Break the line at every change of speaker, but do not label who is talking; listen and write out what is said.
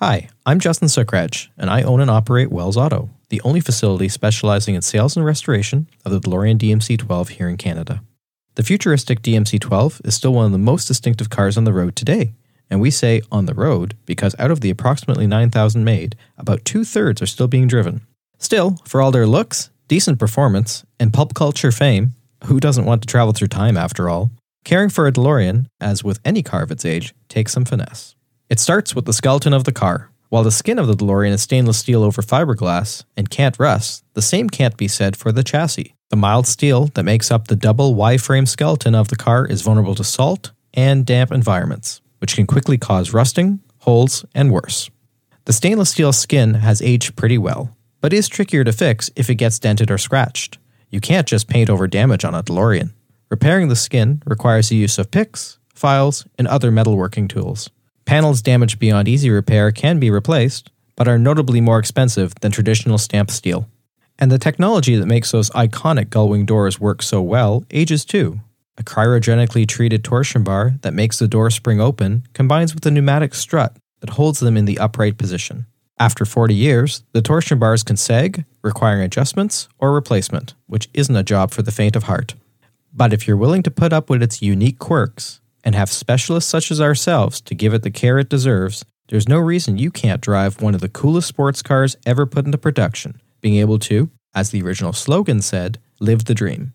Hi, I'm Justin Sookraj, and I own and operate Wells Auto, the only facility specializing in sales and restoration of the DeLorean DMC 12 here in Canada. The futuristic DMC 12 is still one of the most distinctive cars on the road today, and we say on the road because out of the approximately 9,000 made, about two thirds are still being driven. Still, for all their looks, decent performance, and pulp culture fame, who doesn't want to travel through time after all? Caring for a DeLorean, as with any car of its age, takes some finesse. It starts with the skeleton of the car. While the skin of the DeLorean is stainless steel over fiberglass and can't rust, the same can't be said for the chassis. The mild steel that makes up the double Y frame skeleton of the car is vulnerable to salt and damp environments, which can quickly cause rusting, holes, and worse. The stainless steel skin has aged pretty well, but is trickier to fix if it gets dented or scratched. You can't just paint over damage on a DeLorean. Repairing the skin requires the use of picks, files, and other metalworking tools. Panels damaged beyond easy repair can be replaced, but are notably more expensive than traditional stamped steel. And the technology that makes those iconic gullwing doors work so well ages too. A cryogenically treated torsion bar that makes the door spring open combines with a pneumatic strut that holds them in the upright position. After 40 years, the torsion bars can sag, requiring adjustments or replacement, which isn't a job for the faint of heart. But if you're willing to put up with its unique quirks, and have specialists such as ourselves to give it the care it deserves, there's no reason you can't drive one of the coolest sports cars ever put into production, being able to, as the original slogan said, live the dream.